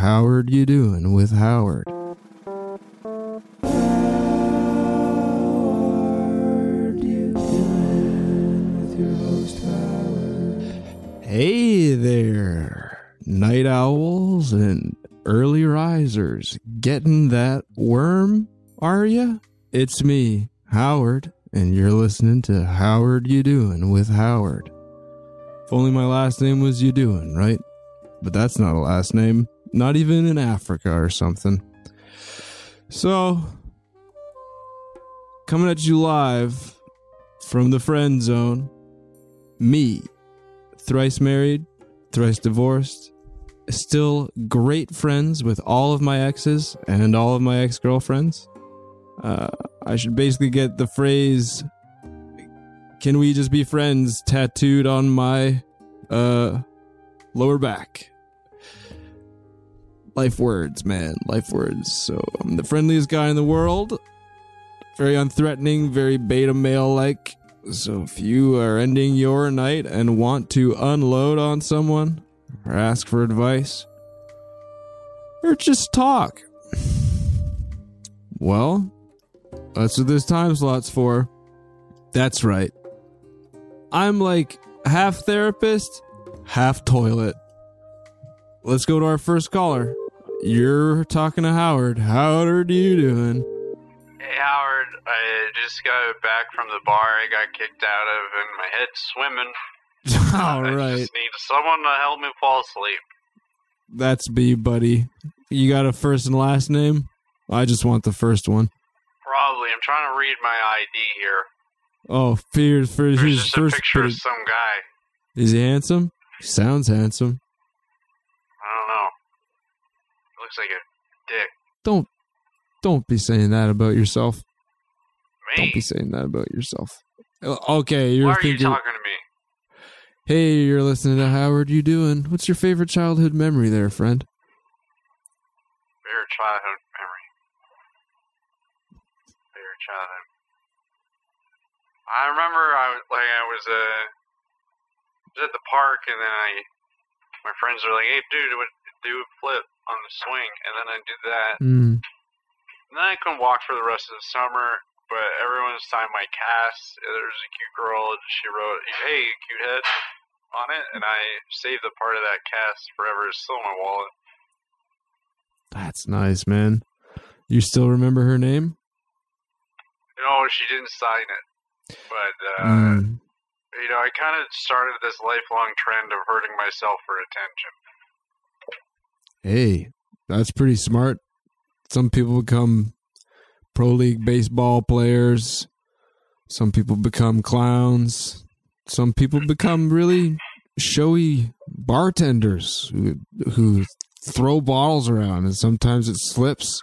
Howard Ya Doing with Howard. Hey there, night owls and early risers. Getting that worm, are ya? It's me, Howard, and you're listening to Howard Ya Doing with Howard. If only my last name was You Doing, right? But that's not a last name, not even in Africa or something. So, coming at you live from the friend zone, me, thrice married, thrice divorced, still great friends with all of my exes and all of my ex girlfriends. Uh, I should basically get the phrase "Can we just be friends?" tattooed on my uh, lower back. Life words, man, life words. So I'm the friendliest guy in the world. Very unthreatening, very beta male like. So if you are ending your night and want to unload on someone, or ask for advice, or just talk, well, that's what this time slot's for. That's right. I'm like half therapist, half toilet. Let's go to our first caller. You're talking to Howard. Howard, are you doing? Hey Howard, I just got back from the bar I got kicked out of and my head's swimming. All I right. just need someone to help me fall asleep. That's B, buddy. You got a first and last name? I just want the first one. Probably. I'm trying to read my ID here. Oh, fears for There's his just a first. picture of some guy. Is he handsome? Sounds handsome. I don't know. It looks like a dick. Don't don't be saying that about yourself. Don't be saying that about yourself. Uh, Okay, you're Why are you talking to me? hey, you're listening to Howard. You doing? What's your favorite childhood memory, there, friend? Favorite childhood memory. Favorite childhood. I remember I was like I was uh was at the park and then I my friends were like, Hey dude, what do a flip on the swing and then I did that. Mm. And then I couldn't walk for the rest of the summer, but everyone signed my cast. There was a cute girl and she wrote, Hey, cute head on it and I saved the part of that cast forever. It's still in my wallet. That's nice, man. You still remember her name? No, she didn't sign it. But uh Mm. you know, I kind of started this lifelong trend of hurting myself for attention. Hey, that's pretty smart. Some people become pro league baseball players. Some people become clowns. Some people become really showy bartenders who, who throw bottles around, and sometimes it slips,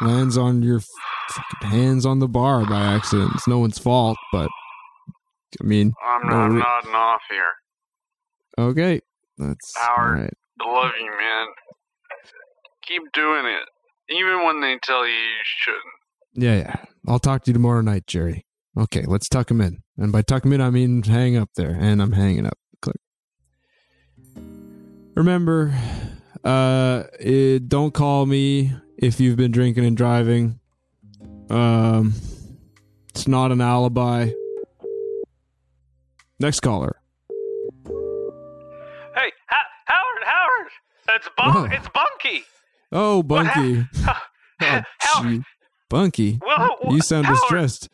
lands on your fucking hands on the bar by accident. It's no one's fault, but I mean, I'm No, re- nodding off here. okay, that's Howard. all right. I love you, man. Keep doing it, even when they tell you you shouldn't. Yeah, yeah. I'll talk to you tomorrow night, Jerry. Okay, let's tuck him in. And by tuck him in, I mean hang up there. And I'm hanging up. Click. Remember, uh, it, don't call me if you've been drinking and driving. Um, it's not an alibi. Next caller. Hey, ha- Howard, Howard! It's Bunk, Oh. it's Bunky. Oh, What hap- Bunky. Oh, Bunky. well, You sound Howard, distressed.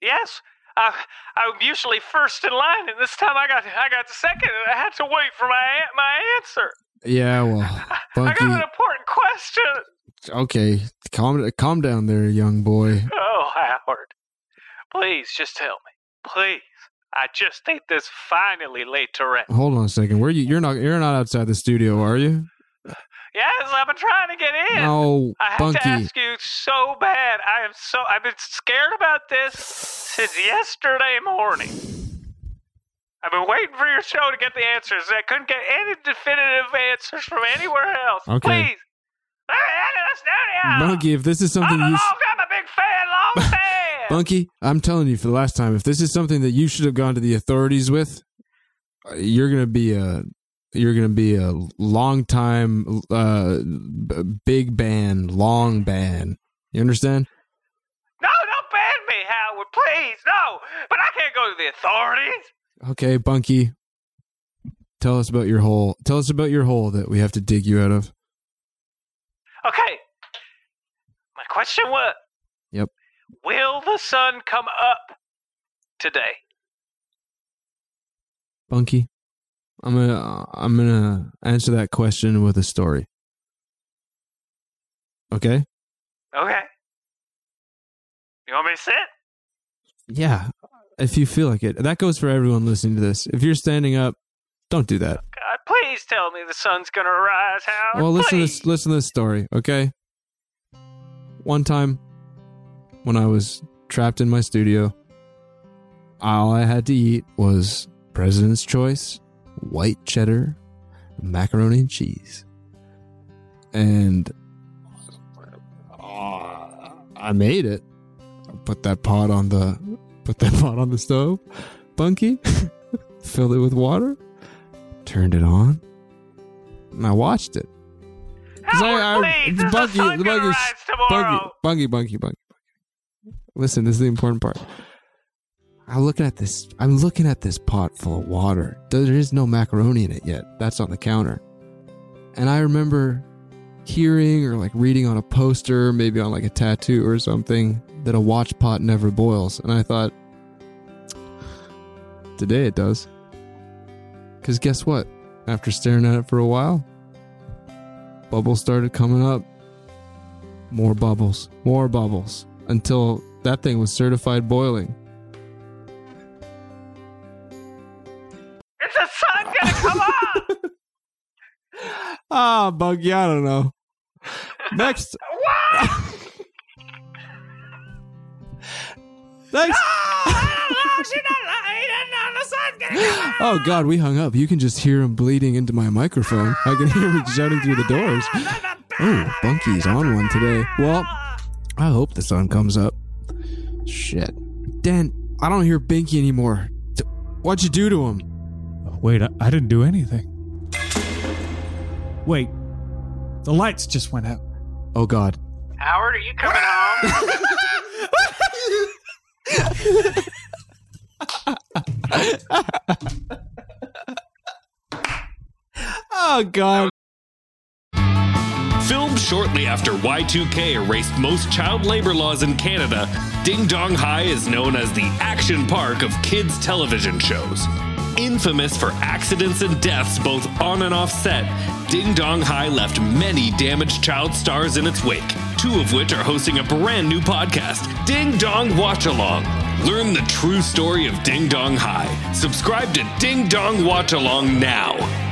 Yes, uh, I'm usually first in line, and this time I got I got second, and I had to wait for my my answer. Yeah, well, I got an important question. Okay, calm calm down there, young boy. Oh, Howard, please just tell me, please. I just think this finally laid to rest. Hold on a second. Where you? You're not. You're not outside the studio, are you? Yes, I've been trying to get in. No, I have Bunky. to ask you so bad. I am so I've been scared about this since yesterday morning. I've been waiting for your show to get the answers. I couldn't get any definitive answers from anywhere else. Okay. Please. Let me into the studio. Bunky, if this is I'm something you, long time a big fan, long fan. Bunky, I'm telling you for the last time, if this is something that you should have gone to the authorities with, uh, you're gonna be a you're going to be a long time, uh, b- big band, long band. You understand? No, don't ban me, Howard, please. No, but I can't go to the authorities. Okay, Bunky. Tell us about your hole. Tell us about your hole that we have to dig you out of. Okay. My question was Yep. Will the sun come up today? Bunky, I'm gonna I'm gonna answer that question with a story. Okay? Okay. You want me to sit? Yeah. If you feel like it. That goes for everyone listening to this. If you're standing up, don't do that. God, please tell me the sun's gonna rise, How? Well, listen to this, listen to this story, okay? One time when I was trapped in my studio, all I had to eat was President's Choice, white cheddar, macaroni and cheese. And uh, I made it. I put that pot on the put that pot on the stove, Bunky, filled it with water, turned it on, and I watched it. Howard, I- I- please, Bunky- the sun the gonna Bunky's- rise tomorrow? Bunky, bunky, bunky, bunky, bunky. Listen, this is the important part. I'm looking at this. I'm looking at this pot full of water. There is no macaroni in it yet. That's on the counter. And I remember hearing or like reading on a poster, maybe on like a tattoo or something, that a watch pot never boils. And I thought, today it does. Because guess what? After staring at it for a while, bubbles started coming up more bubbles, more bubbles, until that thing was certified boiling. Ah, Buggy, I don't know. Next, what? next. Oh God, we hung up. You can just hear him bleeding into my microphone. I can hear him shouting through the doors. Oh, Bunky's on one today. Well, I hope the sun comes up. Shit, Dan, I don't hear Binky anymore. What'd you do to him? Wait, I, I didn't do anything. Wait, the lights just went out. Oh God, Howard, are you coming home? oh God. Filmed shortly after Y2K erased most child labor laws in Canada, Ding Dong High is known as the action park of kids' television shows. Infamous for accidents and deaths both on and off set, Ding Dong High left many damaged child stars in its wake, two of which are hosting a brand new podcast, Ding Dong Watch Along. Learn the true story of Ding Dong High. Subscribe to Ding Dong Watch Along now.